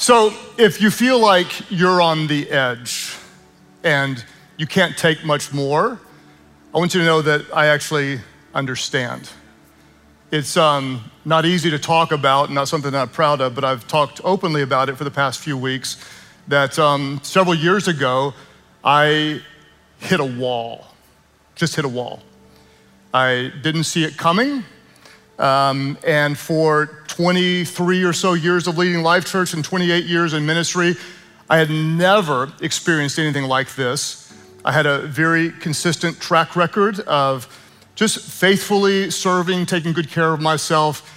So, if you feel like you're on the edge and you can't take much more, I want you to know that I actually understand. It's um, not easy to talk about, not something I'm proud of, but I've talked openly about it for the past few weeks. That um, several years ago, I hit a wall, just hit a wall. I didn't see it coming. Um, and for 23 or so years of leading Life Church and 28 years in ministry, I had never experienced anything like this. I had a very consistent track record of just faithfully serving, taking good care of myself.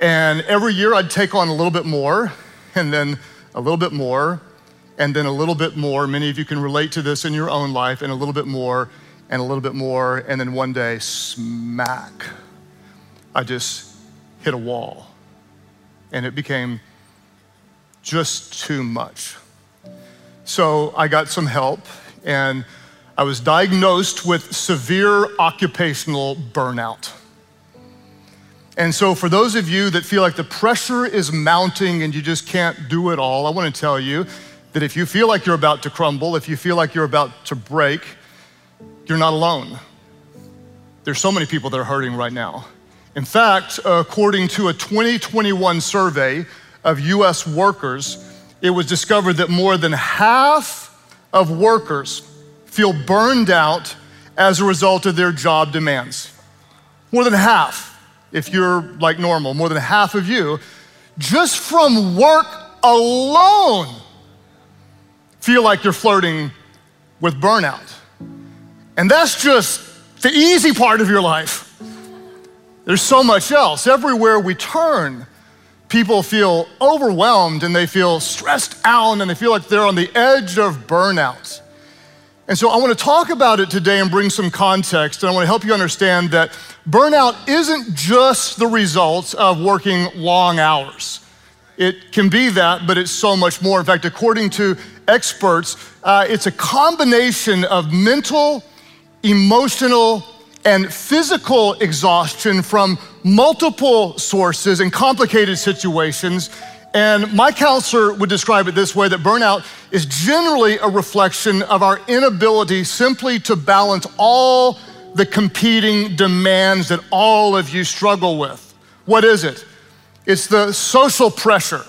And every year I'd take on a little bit more, and then a little bit more, and then a little bit more. Many of you can relate to this in your own life, and a little bit more, and a little bit more, and then one day, smack I just hit a wall. And it became just too much. So I got some help, and I was diagnosed with severe occupational burnout. And so, for those of you that feel like the pressure is mounting and you just can't do it all, I want to tell you that if you feel like you're about to crumble, if you feel like you're about to break, you're not alone. There's so many people that are hurting right now. In fact, according to a 2021 survey of US workers, it was discovered that more than half of workers feel burned out as a result of their job demands. More than half, if you're like normal, more than half of you, just from work alone, feel like you're flirting with burnout. And that's just the easy part of your life. There's so much else. Everywhere we turn, people feel overwhelmed and they feel stressed out and they feel like they're on the edge of burnout. And so I want to talk about it today and bring some context. And I want to help you understand that burnout isn't just the result of working long hours. It can be that, but it's so much more. In fact, according to experts, uh, it's a combination of mental, emotional, and physical exhaustion from multiple sources and complicated situations. And my counselor would describe it this way that burnout is generally a reflection of our inability simply to balance all the competing demands that all of you struggle with. What is it? It's the social pressure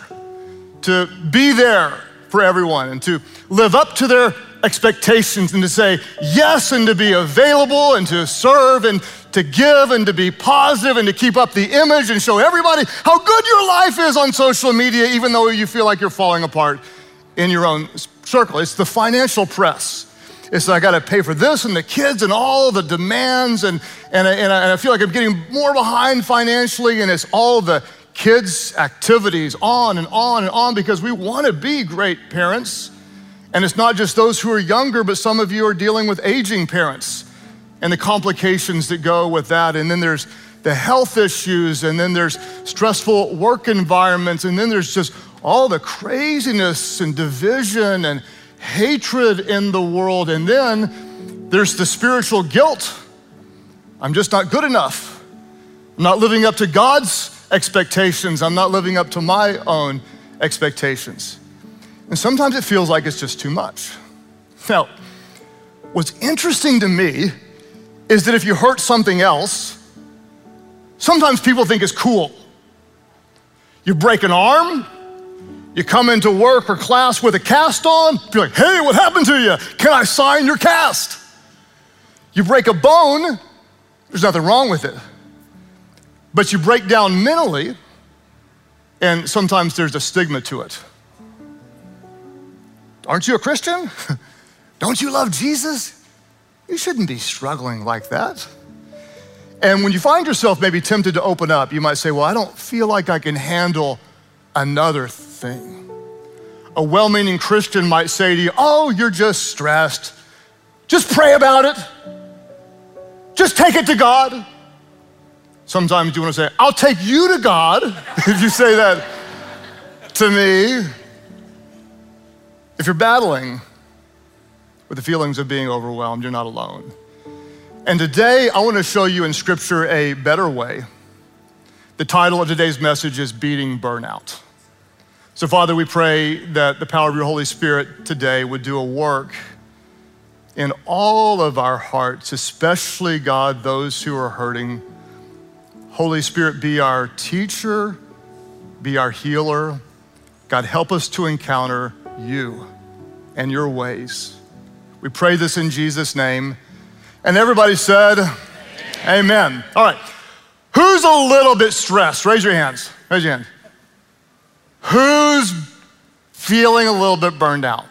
to be there for everyone and to live up to their expectations and to say yes and to be available and to serve and to give and to be positive and to keep up the image and show everybody how good your life is on social media, even though you feel like you're falling apart in your own circle. It's the financial press. It's I got to pay for this and the kids and all the demands, and, and, I, and I feel like I'm getting more behind financially, and it's all the kids' activities on and on and on because we want to be great parents. And it's not just those who are younger, but some of you are dealing with aging parents and the complications that go with that. And then there's the health issues, and then there's stressful work environments, and then there's just all the craziness and division and hatred in the world. And then there's the spiritual guilt. I'm just not good enough. I'm not living up to God's expectations. I'm not living up to my own expectations. And sometimes it feels like it's just too much. Now, what's interesting to me is that if you hurt something else, sometimes people think it's cool. You break an arm, you come into work or class with a cast on, be like, hey, what happened to you? Can I sign your cast? You break a bone, there's nothing wrong with it. But you break down mentally, and sometimes there's a stigma to it. Aren't you a Christian? Don't you love Jesus? You shouldn't be struggling like that. And when you find yourself maybe tempted to open up, you might say, Well, I don't feel like I can handle another thing. A well meaning Christian might say to you, Oh, you're just stressed. Just pray about it. Just take it to God. Sometimes you want to say, I'll take you to God if you say that to me. If you're battling with the feelings of being overwhelmed, you're not alone. And today, I want to show you in Scripture a better way. The title of today's message is Beating Burnout. So, Father, we pray that the power of your Holy Spirit today would do a work in all of our hearts, especially, God, those who are hurting. Holy Spirit, be our teacher, be our healer. God, help us to encounter you and your ways. We pray this in Jesus' name. And everybody said, Amen. Amen. All right. Who's a little bit stressed? Raise your hands. Raise your hand. Who's feeling a little bit burned out?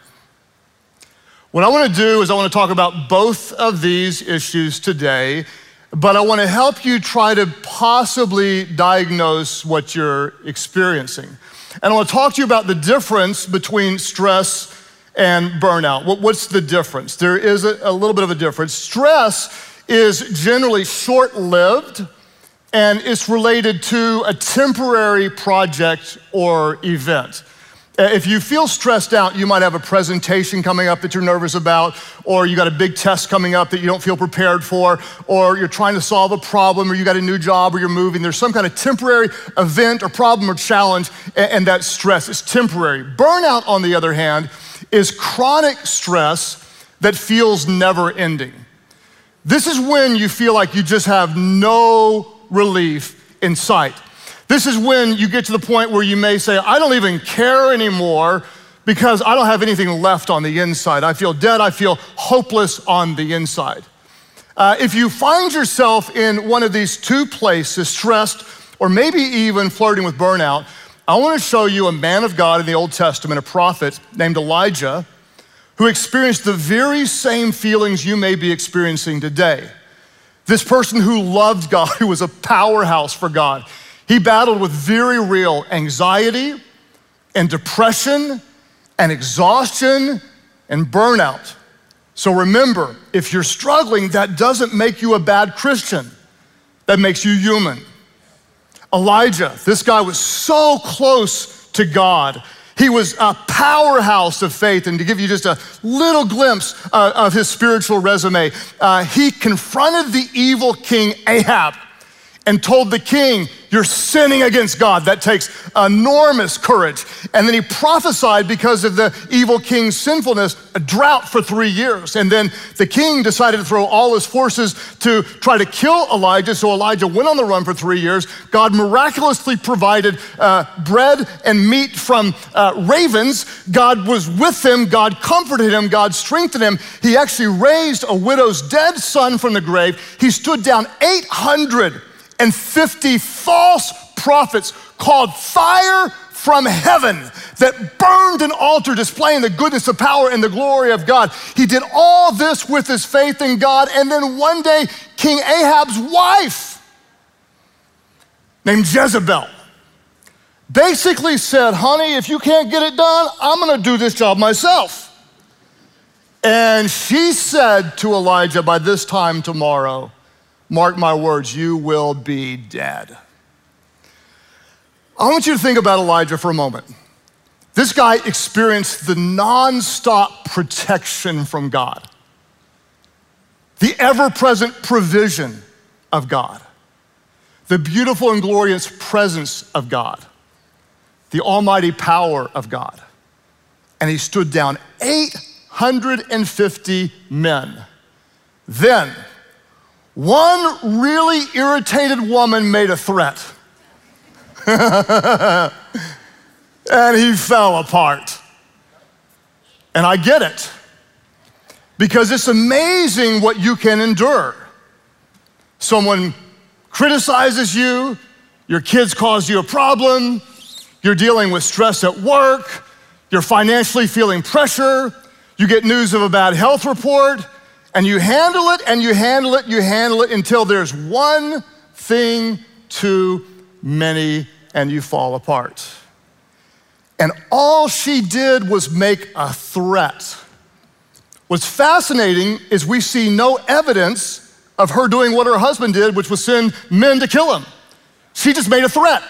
What I want to do is I want to talk about both of these issues today, but I want to help you try to possibly diagnose what you're experiencing. And I want to talk to you about the difference between stress and burnout. What's the difference? There is a, little bit of a difference. Stress is generally short lived and it's related to a temporary project or event. Uh, if you feel stressed out, you might have a presentation coming up that you're nervous about, or you got a big test coming up that you don't feel prepared for, or you're trying to solve a problem, or you got a new job, or you're moving. There's some kind of temporary event or problem or challenge, and that stress is temporary. Burnout, on the other hand, is chronic stress that feels never ending. This is when you feel like you just have no relief in sight. This is when you get to the point where you may say, I don't even care anymore because I don't have anything left on the inside. I feel dead, I feel hopeless on the inside. Uh, if you find yourself in one of these two places, stressed or maybe even flirting with burnout, I want to show you a man of God in the Old Testament, a prophet named Elijah, who experienced the very same feelings you may be experiencing today. This person who loved God, who was a powerhouse for God, he battled with very real anxiety and depression and exhaustion and burnout. So remember, if you're struggling, that doesn't make you a bad Christian, that makes you human. Elijah, this guy was so close to God he was a powerhouse of faith. And to give you just a little glimpse uh, of his spiritual resume, uh, he confronted the evil king Ahab and told the king, You're sinning against God. That takes enormous courage. And then he prophesied because of the evil king's sinfulness, a drought for three years. And then the king decided to throw all his forces to try to kill Elijah. So Elijah went on the run for three years. God miraculously provided uh, bread and meat from uh, ravens. God was with him. God comforted him. God strengthened him. He actually raised a widow's dead son from the grave. He stood down 800 and 50 false prophets called fire from heaven that burned an altar displaying the goodness, the power, and the glory of God. He did all this with his faith in God. And then one day, King Ahab's wife, named Jezebel, basically said, Honey, if you can't get it done, I'm gonna do this job myself. And she said to Elijah, By this time tomorrow, mark my words, you will be dead. I want you to think about Elijah for a moment. This guy experienced the nonstop protection from God, the ever present provision of God, the beautiful and glorious presence of God, the almighty power of God. And he stood down 850 men. Then, one really irritated woman made a threat. and he fell apart. And I get it. Because it's amazing what you can endure. Someone criticizes you, your kids cause you a problem, you're dealing with stress at work, you're financially feeling pressure, you get news of a bad health report, and you handle it and you handle it, you handle it until there's one thing too many and you fall apart. And all she did was make a threat. What's fascinating is we see no evidence of her doing what her husband did, which was send men to kill him. She just made a threat.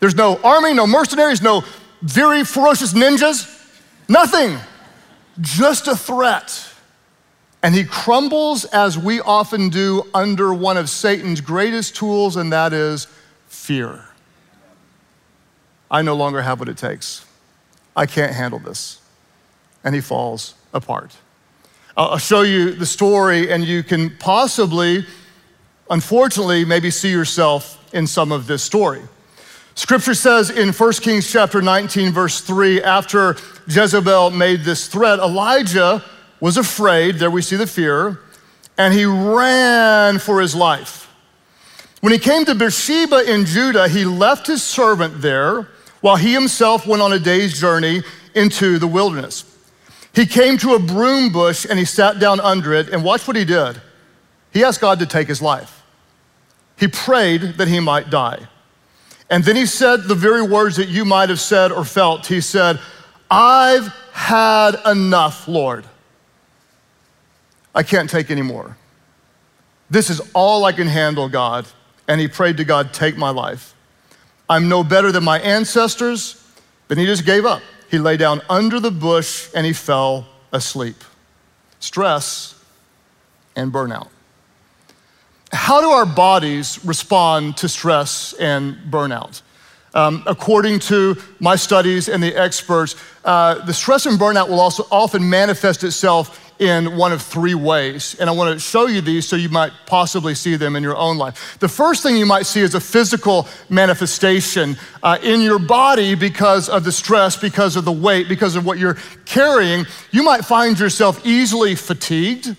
There's no army, no mercenaries, no very ferocious ninjas, nothing. Just a threat. And he crumbles, as we often do, under one of Satan's greatest tools, and that is fear. I no longer have what it takes. I can't handle this. And he falls apart. I'll show you the story, and you can possibly, unfortunately, maybe see yourself in some of this story. Scripture says in 1 Kings chapter 19, verse 3, after Jezebel made this threat, Elijah was afraid. There we see the fear, and he ran for his life. When he came to Beersheba in Judah, he left his servant there while he himself went on a day's journey into the wilderness. He came to a broom bush and he sat down under it, and watch what he did. He asked God to take his life. He prayed that he might die. And then he said the very words that you might have said or felt. He said, I've had enough, Lord. I can't take any more. This is all I can handle, God. And he prayed to God, Take my life. I'm no better than my ancestors. Then he just gave up. He lay down under the bush and he fell asleep. Stress and burnout. How do our bodies respond to stress and burnout? Um, according to my studies and the experts, uh, the stress and burnout will also often manifest itself in one of three ways. And I want to show you these so you might possibly see them in your own life. The first thing you might see is a physical manifestation uh, in your body because of the stress, because of the weight, because of what you're carrying. You might find yourself easily fatigued.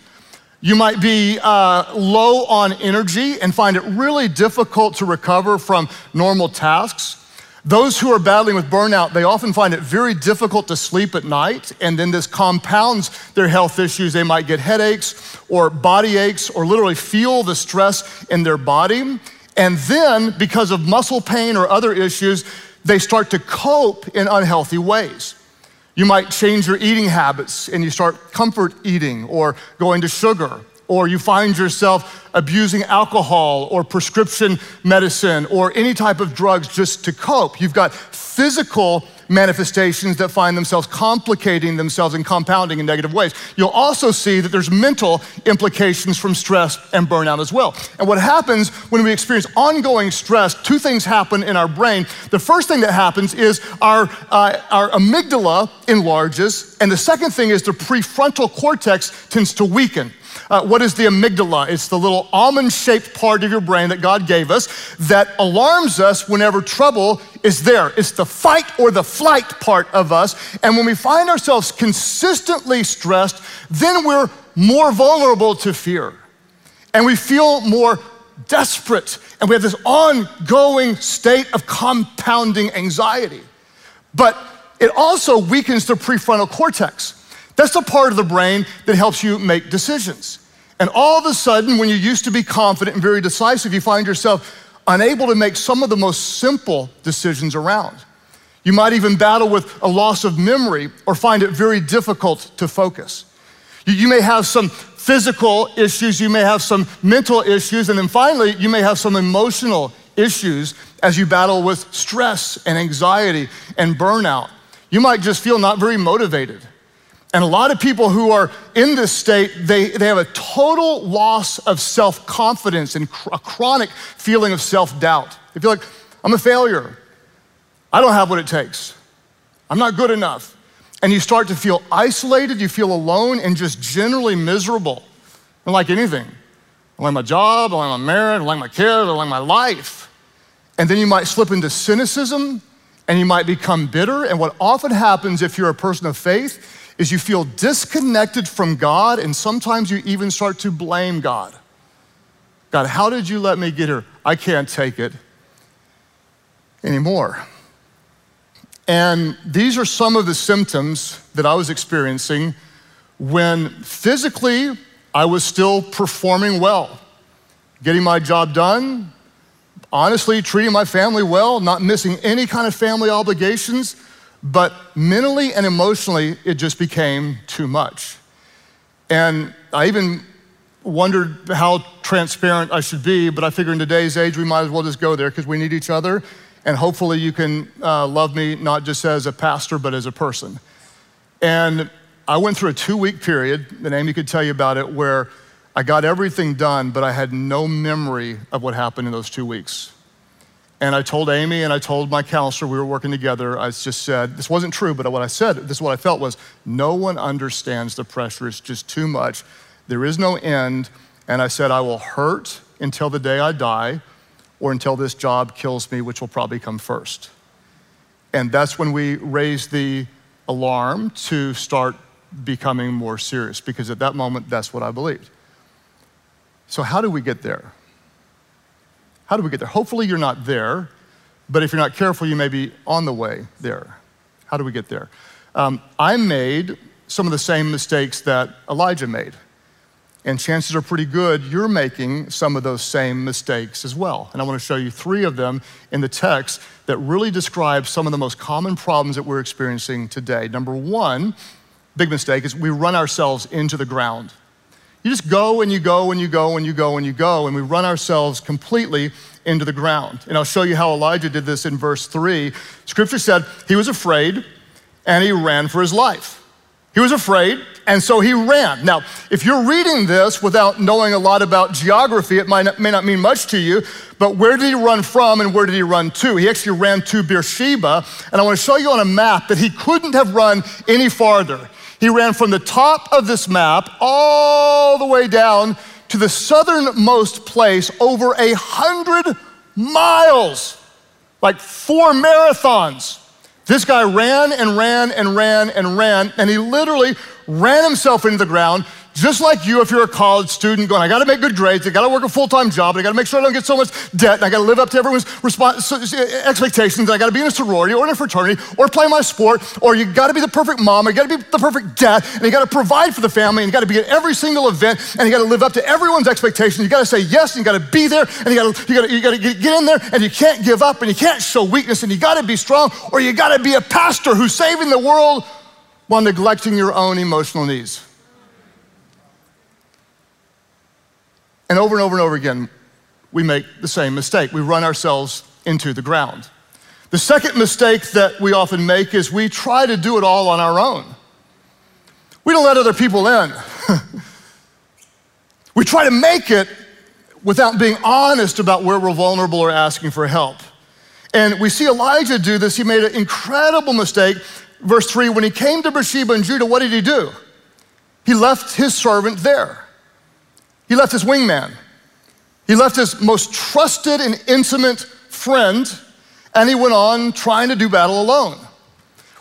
You might be uh, low on energy and find it really difficult to recover from normal tasks. Those who are battling with burnout, they often find it very difficult to sleep at night, and then this compounds their health issues. They might get headaches or body aches or literally feel the stress in their body. And then, because of muscle pain or other issues, they start to cope in unhealthy ways. You might change your eating habits and you start comfort eating or going to sugar or you find yourself abusing alcohol or prescription medicine or any type of drugs just to cope. You've got physical manifestations that find themselves complicating themselves and compounding in negative ways. You'll also see that there's mental implications from stress and burnout as well. And what happens when we experience ongoing stress, two things happen in our brain. The first thing that happens is our, uh, our amygdala enlarges, and the second thing is the prefrontal cortex tends to weaken. Uh, what is the amygdala? It's the little almond shaped part of your brain that God gave us that alarms us whenever trouble is there. It's the fight or the flight part of us. And when we find ourselves consistently stressed, then we're more vulnerable to fear. And we feel more desperate. And we have this ongoing state of compounding anxiety. But it also weakens the prefrontal cortex. That's the part of the brain that helps you make decisions. And all of a sudden, when you used to be confident and very decisive, you find yourself unable to make some of the most simple decisions around. You might even battle with a loss of memory or find it very difficult to focus. You, you, may have some physical issues, you may have some mental issues, and then finally, you may have some emotional issues as you battle with stress and anxiety and burnout. You might just feel not very motivated. And a lot of people who are in this state, they, they have a total loss of self confidence and a chronic feeling of self doubt. They feel like, I'm a failure. I don't have what it takes. I'm not good enough. And you start to feel isolated, you feel alone, and just generally miserable. Don't like anything. I like my job, I like my marriage, I like my kids, I like my life. And then you might slip into cynicism and you might become bitter. And what often happens if you're a person of faith is you feel disconnected from God, and sometimes you even start to blame God. God, how did you let me get here? I can't take it anymore. And these are some of the symptoms that I was experiencing when physically I was still performing well, getting my job done, honestly treating my family well, not missing any kind of family obligations. But mentally and emotionally, it just became too much. And I even wondered how transparent I should be, but I figure in today's age, we might as well just go there because we need each other. And hopefully, you can uh, love me not just as a pastor, but as a person. And I went through a two week period, and Amy could tell you about it, where I got everything done, but I had no memory of what happened in those two weeks. And I told Amy and I told my counselor, we were working together, I just said, this wasn't true, but what I said, this is what I felt was, no one understands the pressure. It's just too much. There is no end. And I said, I will hurt until the day I die or until this job kills me, which will probably come first. And that's when we raised the alarm to start becoming more serious, because at that moment, that's what I believed. So, how do we get there? How do we get there? Hopefully, you're not there, but if you're not careful, you may be on the way there. How do we get there? Um, I made some of the same mistakes that Elijah made. And chances are pretty good you're making some of those same mistakes as well. And I want to show you three of them in the text that really describe some of the most common problems that we're experiencing today. Number one, big mistake, is we run ourselves into the ground. You just go and you go and you go and you go and you go, and we run ourselves completely into the ground. And I'll show you how Elijah did this in verse 3. Scripture said he was afraid and he ran for his life. He was afraid, and so he ran. Now, if you're reading this without knowing a lot about geography, it not, may not mean much to you, but where did he run from and where did he run to? He actually ran to Beersheba, and I want to show you on a map that he couldn't have run any farther. He ran from the top of this map all the way down to the southernmost place over a hundred miles, like four marathons. This guy ran and ran and ran and ran, and he literally ran himself into the ground just like you, if you're a college student going, I gotta make good grades, I gotta work a full time job, I gotta make sure I don't get so much debt, and I gotta live up to everyone's response, expectations, I gotta be in a sorority or in a fraternity or play my sport, or you gotta be the perfect mom, or you gotta be the perfect dad, and you gotta provide for the family, and you gotta be at every single event, and you gotta live up to everyone's expectations. You gotta say yes, and you gotta be there, and you gotta, you gotta, you gotta get in there, and you can't give up, and you can't show weakness, and you gotta be strong, or you gotta be a pastor who's saving the world while neglecting your own emotional needs. And over and over and over again, we make the same mistake. We run ourselves into the ground. The second mistake that we often make is we try to do it all on our own. We don't let other people in. we try to make it without being honest about where we're vulnerable or asking for help. And we see Elijah do this. He made an incredible mistake. Verse 3 when he came to Beersheba in Judah, what did he do? He left his servant there. He left his wingman. He left his most trusted and intimate friend, and he went on trying to do battle alone.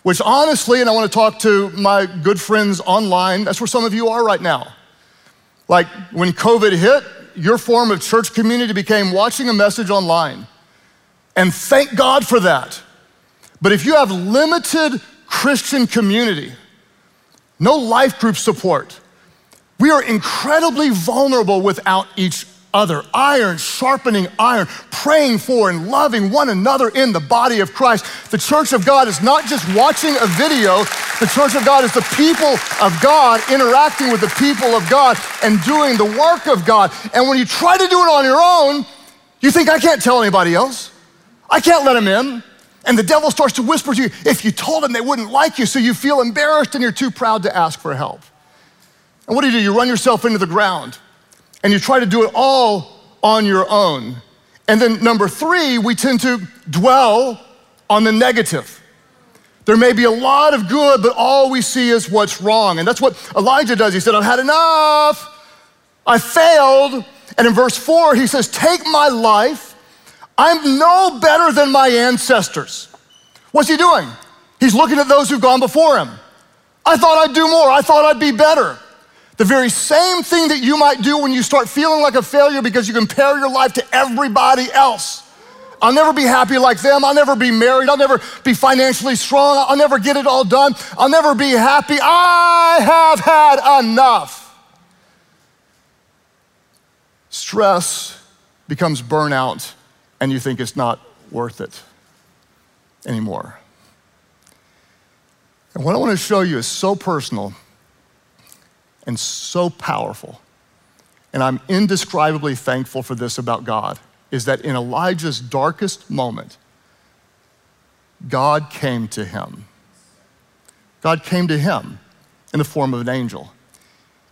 Which, honestly, and I want to talk to my good friends online, that's where some of you are right now. Like when COVID hit, your form of church community became watching a message online. And thank God for that. But if you have limited Christian community, no life group support, we are incredibly vulnerable without each other. Iron sharpening iron, praying for and loving one another in the body of Christ. The church of God is not just watching a video, the church of God is the people of God interacting with the people of God and doing the work of God. And when you try to do it on your own, you think, I can't tell anybody else. I can't let them in. And the devil starts to whisper to you, if you told them, they wouldn't like you, so you feel embarrassed and you're too proud to ask for help. And what do you do? You run yourself into the ground and you try to do it all on your own. And then, number three, we tend to dwell on the negative. There may be a lot of good, but all we see is what's wrong. And that's what Elijah does. He said, I've had enough. I failed. And in verse four, he says, Take my life. I'm no better than my ancestors. What's he doing? He's looking at those who've gone before him. I thought I'd do more. I thought I'd be better. The very same thing that you might do when you start feeling like a failure because you compare your life to everybody else. I'll never be happy like them. I'll never be married. I'll never be financially strong. I'll never get it all done. I'll never be happy. I have had enough. Stress becomes burnout, and you think it's not worth it anymore. And what I want to show you is so personal and so powerful. And I'm indescribably thankful for this about God is that in Elijah's darkest moment, God came to him. God came to him in the form of an angel.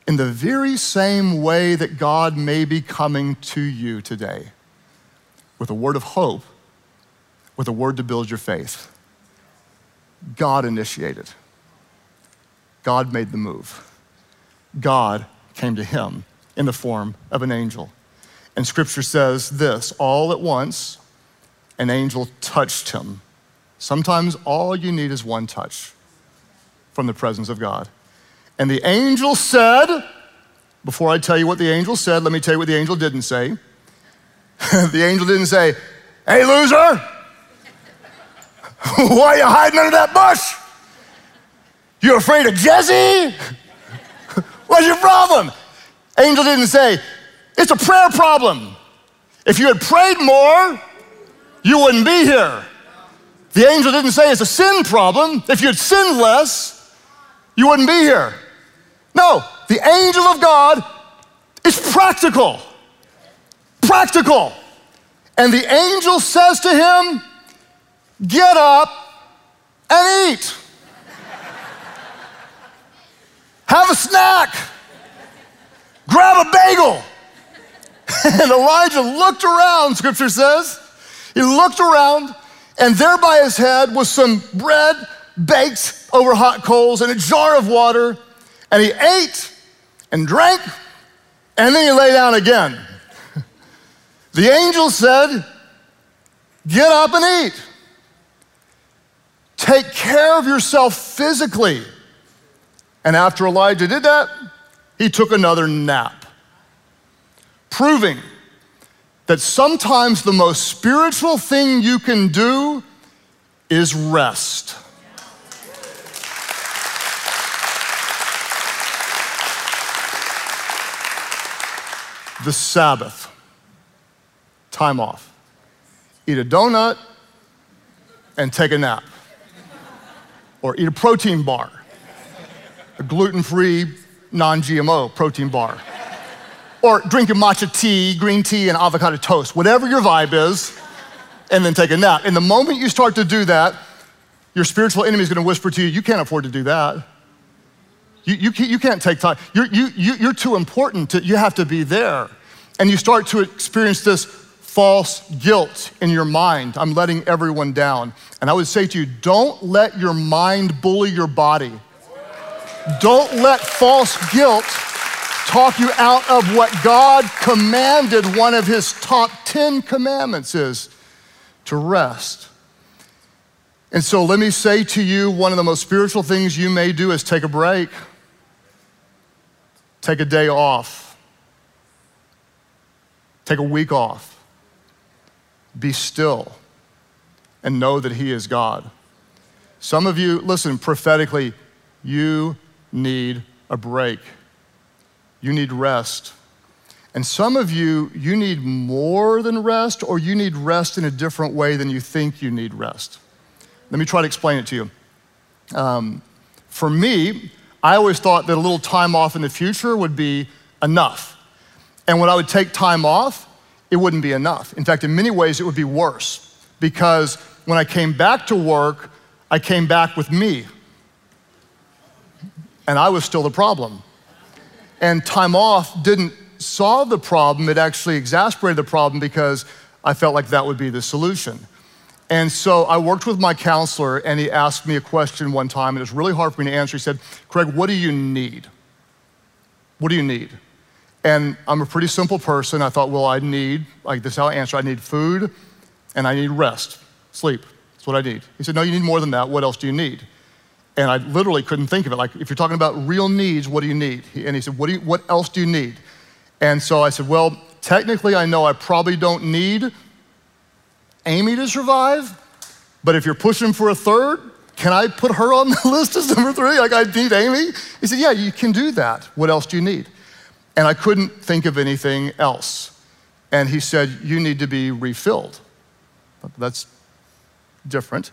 In the very same way that God may be coming to you today with a word of hope with a word to build your faith. God initiated. God made the move. God came to him in the form of an angel. And scripture says this all at once, an angel touched him. Sometimes all you need is one touch from the presence of God. And the angel said, before I tell you what the angel said, let me tell you what the angel didn't say. the angel didn't say, Hey, loser, why are you hiding under that bush? You're afraid of Jesse? What's your problem? Angel didn't say, It's a prayer problem. If you had prayed more, you wouldn't be here. The angel didn't say it's a sin problem. If you had sinned less, you wouldn't be here. No, the angel of God is practical. Practical. And the angel says to him, Get up and eat. Have a snack. Grab a bagel. And Elijah looked around, scripture says. He looked around, and there by his head was some bread baked over hot coals and a jar of water. And he ate and drank, and then he lay down again. The angel said, Get up and eat. Take care of yourself physically. And after Elijah did that, he took another nap, proving that sometimes the most spiritual thing you can do is rest. the Sabbath, time off. Eat a donut and take a nap. Or eat a protein bar, a gluten free, non GMO protein bar. Or drink your matcha tea, green tea, and avocado toast, whatever your vibe is, and then take a nap. And the moment you start to do that, your spiritual enemy is going to whisper to you, You can't afford to do that. You, you, you can't take time. You're, you, you, you're too important. To, you have to be there. And you start to experience this false guilt in your mind. I'm letting everyone down. And I would say to you, don't let your mind bully your body. Don't let false guilt talk you out of what God commanded one of his top 10 commandments is to rest. And so let me say to you one of the most spiritual things you may do is take a break. Take a day off. Take a week off. Be still and know that He is God. Some of you, listen, prophetically, you need a break. You need rest. And some of you, you need more than rest, or you need rest in a different way than you think you need rest. Let me try to explain it to you. Um, for me, I always thought that a little time off in the future would be enough. And when I would take time off, it wouldn't be enough. In fact, in many ways, it would be worse because when I came back to work, I came back with me. And I was still the problem. And time off didn't solve the problem, it actually exasperated the problem because I felt like that would be the solution. And so I worked with my counselor, and he asked me a question one time, and it was really hard for me to answer. He said, Craig, what do you need? What do you need? And I'm a pretty simple person. I thought, well, I need, like this is how I answer I need food and I need rest, sleep. That's what I need. He said, no, you need more than that. What else do you need? And I literally couldn't think of it. Like, if you're talking about real needs, what do you need? And he said, what, you, what else do you need? And so I said, well, technically, I know I probably don't need Amy to survive, but if you're pushing for a third, can I put her on the list as number three? Like, I need Amy? He said, Yeah, you can do that. What else do you need? And I couldn't think of anything else. And he said, You need to be refilled. That's different.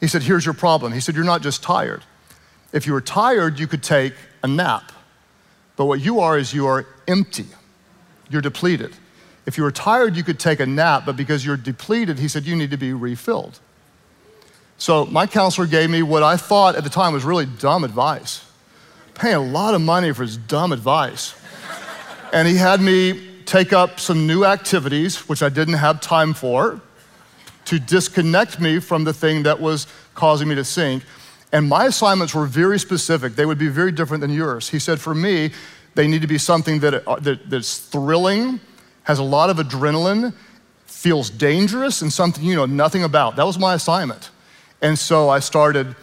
He said, Here's your problem. He said, You're not just tired. If you were tired, you could take a nap. But what you are is you are empty, you're depleted. If you were tired, you could take a nap, but because you're depleted, he said you need to be refilled. So my counselor gave me what I thought at the time was really dumb advice. Paying a lot of money for his dumb advice. and he had me take up some new activities, which I didn't have time for, to disconnect me from the thing that was causing me to sink. And my assignments were very specific. They would be very different than yours. He said, for me, they need to be something that, uh, that, that's thrilling, has a lot of adrenaline, feels dangerous, and something you know nothing about. That was my assignment. And so I started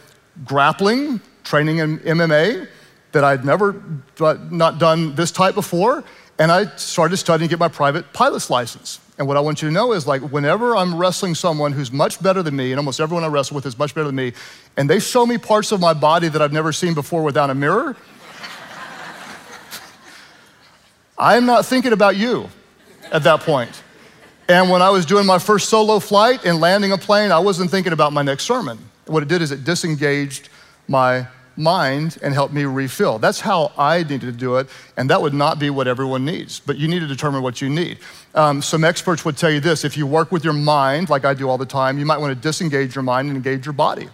grappling, training in MMA that I'd never not done this type before, and I started studying to get my private pilot's license. And what I want you to know is like whenever I'm wrestling someone who's much better than me, and almost everyone I wrestle with is much better than me, and they show me parts of my body that I've never seen before without a mirror, I'm not thinking about you at that point. And when I was doing my first solo flight and landing a plane, I wasn't thinking about my next sermon. What it did is it disengaged my mind and help me refill. That's how I needed to do it, and that would not be what everyone needs, but you need to determine what you need. Um, some experts would tell you this if you work with your mind, like I do all the time, you might want to disengage your mind and engage your body.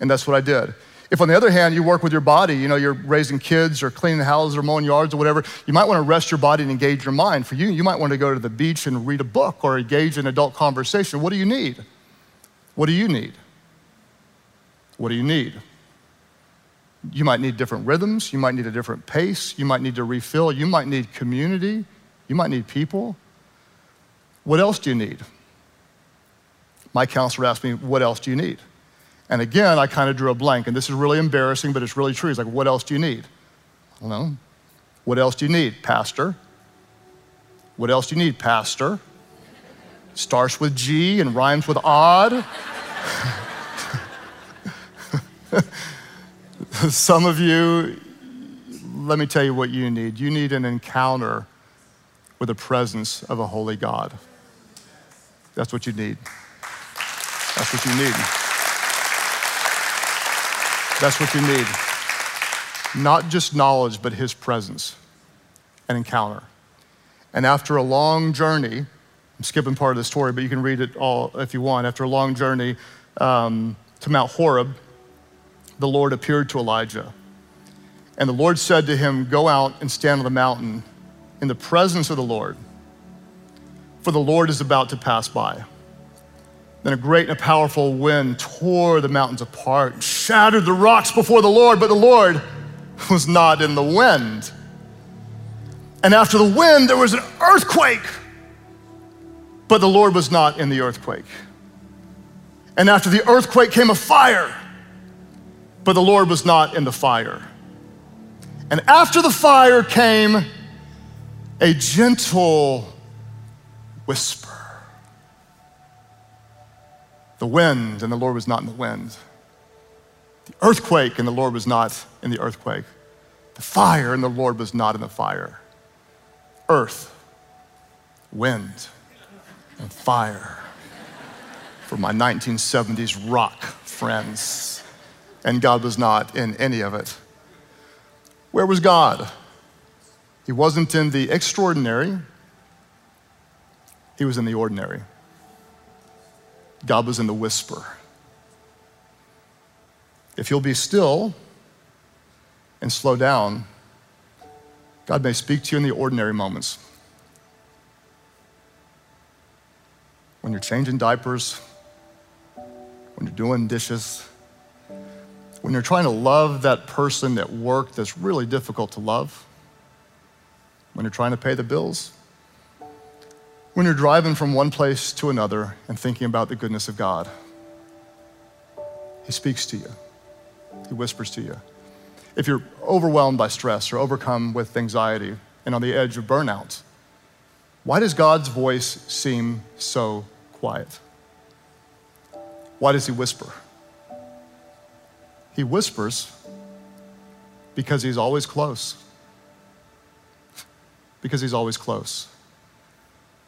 And that's what I did. If, on the other hand, you work with your body, you know, you're raising kids or cleaning houses or mowing yards or whatever, you might want to rest your body and engage your mind. For you, you might want to go to the beach and read a book or engage in adult conversation. What do you need? What do you need? What do you need? You might need different rhythms. You might need a different pace. You might need to refill. You might need community. You might need people. What else do you need? My counselor asked me, What else do you need? And again, I kind of drew a blank. And this is really embarrassing, but it's really true. He's like, What else do you need? I don't know. What else do you need, Pastor? What else do you need, Pastor? Starts with G and rhymes with odd. Some of you, let me tell you what you need. You need an encounter with the presence of a holy God. That's what you need. That's what you need. That's what you need. Not just knowledge, but His presence, an encounter. And after a long journey, I'm skipping part of the story, but you can read it all if you want. After a long journey um, to Mount Horeb, the Lord appeared to Elijah. And the Lord said to him, Go out and stand on the mountain in the presence of the Lord, for the Lord is about to pass by. Then a great and a powerful wind tore the mountains apart and shattered the rocks before the Lord, but the Lord was not in the wind. And after the wind, there was an earthquake, but the Lord was not in the earthquake. And after the earthquake came a fire, but the Lord was not in the fire. And after the fire came a gentle whisper the wind, and the Lord was not in the wind. The earthquake, and the Lord was not in the earthquake. The fire, and the Lord was not in the fire. Earth, wind, and fire for my 1970s rock friends. And God was not in any of it. Where was God? He wasn't in the extraordinary, he was in the ordinary. God was in the whisper. If you'll be still and slow down, God may speak to you in the ordinary moments. When you're changing diapers, when you're doing dishes, when you're trying to love that person at work that's really difficult to love, when you're trying to pay the bills, when you're driving from one place to another and thinking about the goodness of God, He speaks to you, He whispers to you. If you're overwhelmed by stress or overcome with anxiety and on the edge of burnout, why does God's voice seem so quiet? Why does He whisper? He whispers because He's always close. Because He's always close.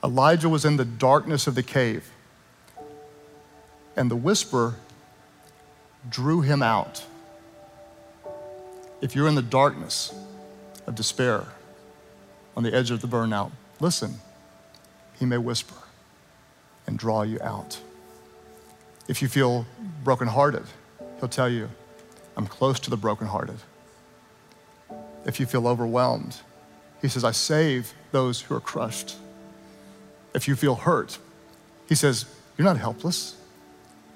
Elijah was in the darkness of the cave, and the whisper drew him out. If you're in the darkness of despair, on the edge of the burnout, listen. He may whisper and draw you out. If you feel brokenhearted, he'll tell you, I'm close to the brokenhearted. If you feel overwhelmed, he says, I save those who are crushed if you feel hurt. He says, You're not helpless.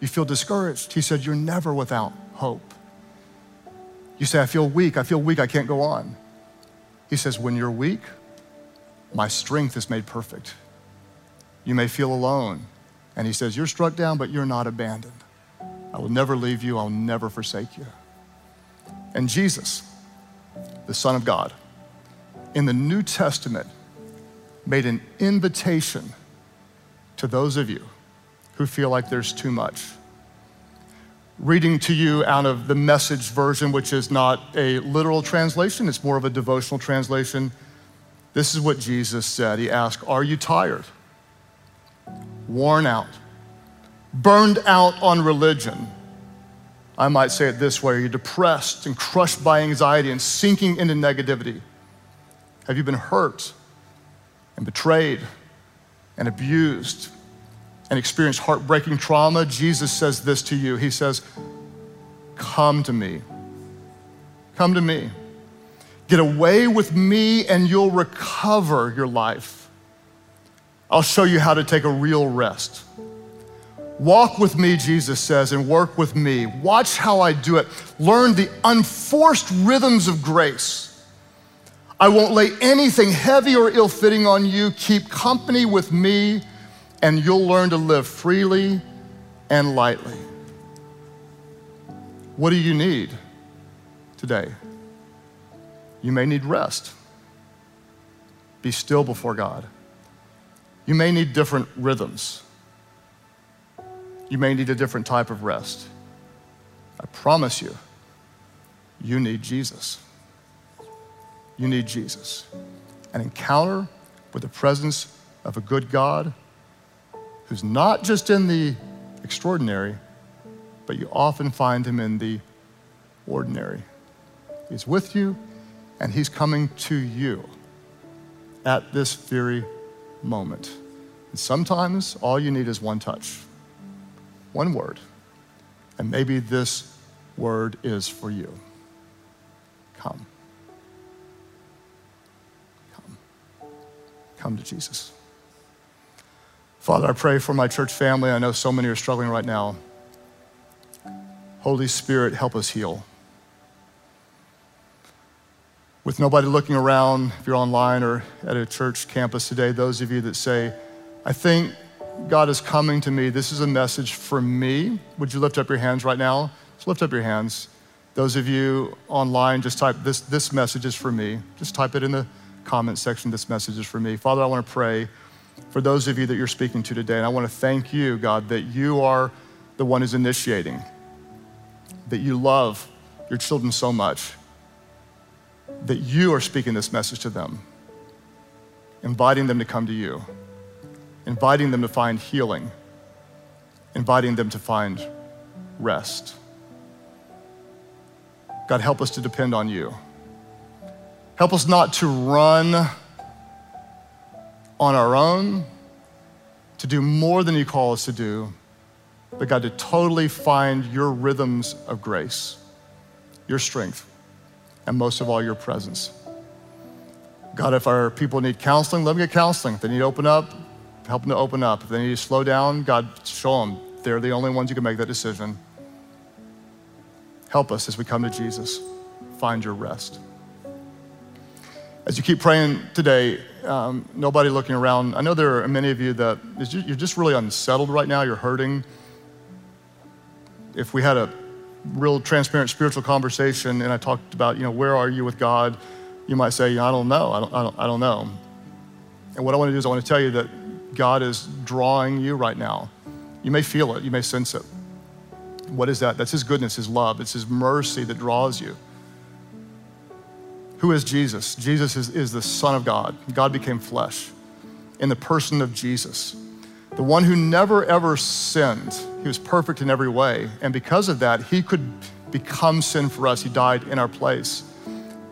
You feel discouraged. He said, You're never without hope. You say, I feel weak. I feel weak. I can't go on. He says, When you're weak, my strength is made perfect. You may feel alone. And he says, You're struck down, but you're not abandoned. I will never leave you. I'll never forsake you. And Jesus, the Son of God, in the New Testament, made an invitation to those of you who feel like there's too much. Reading to you out of the message version, which is not a literal translation, it's more of a devotional translation. This is what Jesus said. He asked, Are you tired? Worn out? Burned out on religion? I might say it this way Are you depressed and crushed by anxiety and sinking into negativity? Have you been hurt and betrayed and abused and experienced heartbreaking trauma? Jesus says this to you He says, Come to me. Come to me. Get away with me and you'll recover your life. I'll show you how to take a real rest. Walk with me, Jesus says, and work with me. Watch how I do it. Learn the unforced rhythms of grace. I won't lay anything heavy or ill fitting on you. Keep company with me, and you'll learn to live freely and lightly. What do you need today? You may need rest. Be still before God. You may need different rhythms. You may need a different type of rest. I promise you, you need Jesus. You need Jesus. An encounter with the presence of a good God who's not just in the extraordinary, but you often find him in the ordinary. He's with you, and he's coming to you at this very moment. And sometimes all you need is one touch one word. And maybe this word is for you. Come. Come. Come to Jesus. Father, I pray for my church family. I know so many are struggling right now. Holy Spirit, help us heal. With nobody looking around, if you're online or at a church campus today, those of you that say, I think God is coming to me. This is a message for me. Would you lift up your hands right now? Just lift up your hands. Those of you online, just type this, this message is for me. Just type it in the comment section. This message is for me. Father, I want to pray for those of you that you're speaking to today. And I want to thank you, God, that you are the one who's initiating, that you love your children so much, that you are speaking this message to them, inviting them to come to you inviting them to find healing, inviting them to find rest. God, help us to depend on you. Help us not to run on our own, to do more than you call us to do, but God, to totally find your rhythms of grace, your strength, and most of all, your presence. God, if our people need counseling, let them get counseling. If they need to open up, help them to open up. If they need to slow down, God, show them. They're the only ones who can make that decision. Help us as we come to Jesus. Find your rest. As you keep praying today, um, nobody looking around, I know there are many of you that you're just really unsettled right now. You're hurting. If we had a real transparent spiritual conversation and I talked about, you know, where are you with God, you might say, I don't know. I don't, I don't, I don't know. And what I want to do is I want to tell you that God is drawing you right now. You may feel it, you may sense it. What is that? That's His goodness, His love, it's His mercy that draws you. Who is Jesus? Jesus is, is the Son of God. God became flesh in the person of Jesus, the one who never ever sinned. He was perfect in every way. And because of that, He could become sin for us. He died in our place.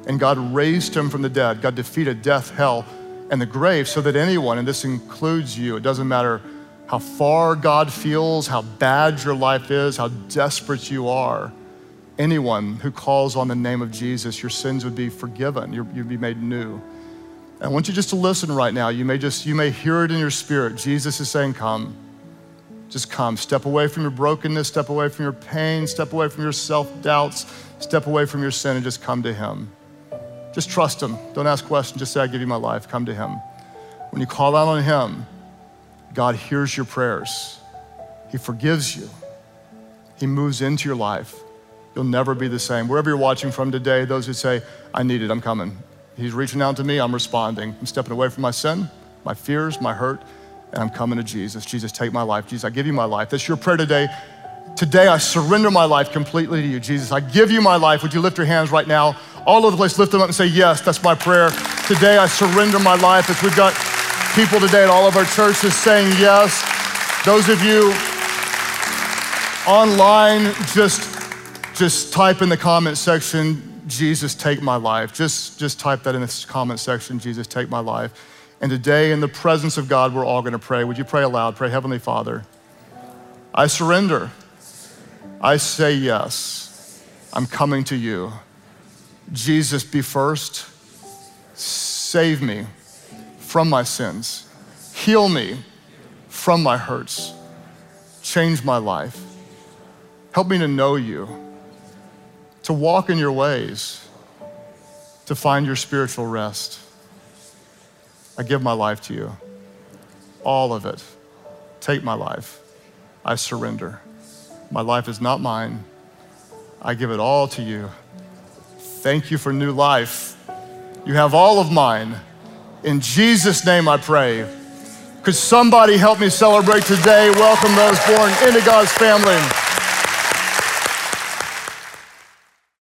And God raised Him from the dead. God defeated death, hell, and the grave so that anyone, and this includes you, it doesn't matter how far God feels, how bad your life is, how desperate you are, anyone who calls on the name of Jesus, your sins would be forgiven. You'd be made new. I want you just to listen right now. You may just, you may hear it in your spirit. Jesus is saying, come. just come. Step away from your brokenness, step away from your pain, step away from your self doubts, step away from your sin, and just come to Him. Just trust Him. Don't ask questions. Just say, I give you my life. Come to Him. When you call out on Him, God hears your prayers. He forgives you. He moves into your life. You'll never be the same. Wherever you're watching from today, those who say, I need it, I'm coming. He's reaching out to me, I'm responding. I'm stepping away from my sin, my fears, my hurt, and I'm coming to Jesus. Jesus, take my life. Jesus, I give you my life. That's your prayer today. Today, I surrender my life completely to you. Jesus, I give you my life. Would you lift your hands right now? All over the place, lift them up and say, Yes, that's my prayer. Today, I surrender my life. As we've got people today at all of our churches saying yes. Those of you online, just, just type in the comment section, Jesus, take my life. Just, just type that in the comment section, Jesus, take my life. And today, in the presence of God, we're all going to pray. Would you pray aloud? Pray, Heavenly Father, I surrender. I say yes. I'm coming to you. Jesus, be first. Save me from my sins. Heal me from my hurts. Change my life. Help me to know you, to walk in your ways, to find your spiritual rest. I give my life to you. All of it. Take my life. I surrender. My life is not mine. I give it all to you. Thank you for new life. You have all of mine. In Jesus' name I pray. Could somebody help me celebrate today? Welcome those born into God's family.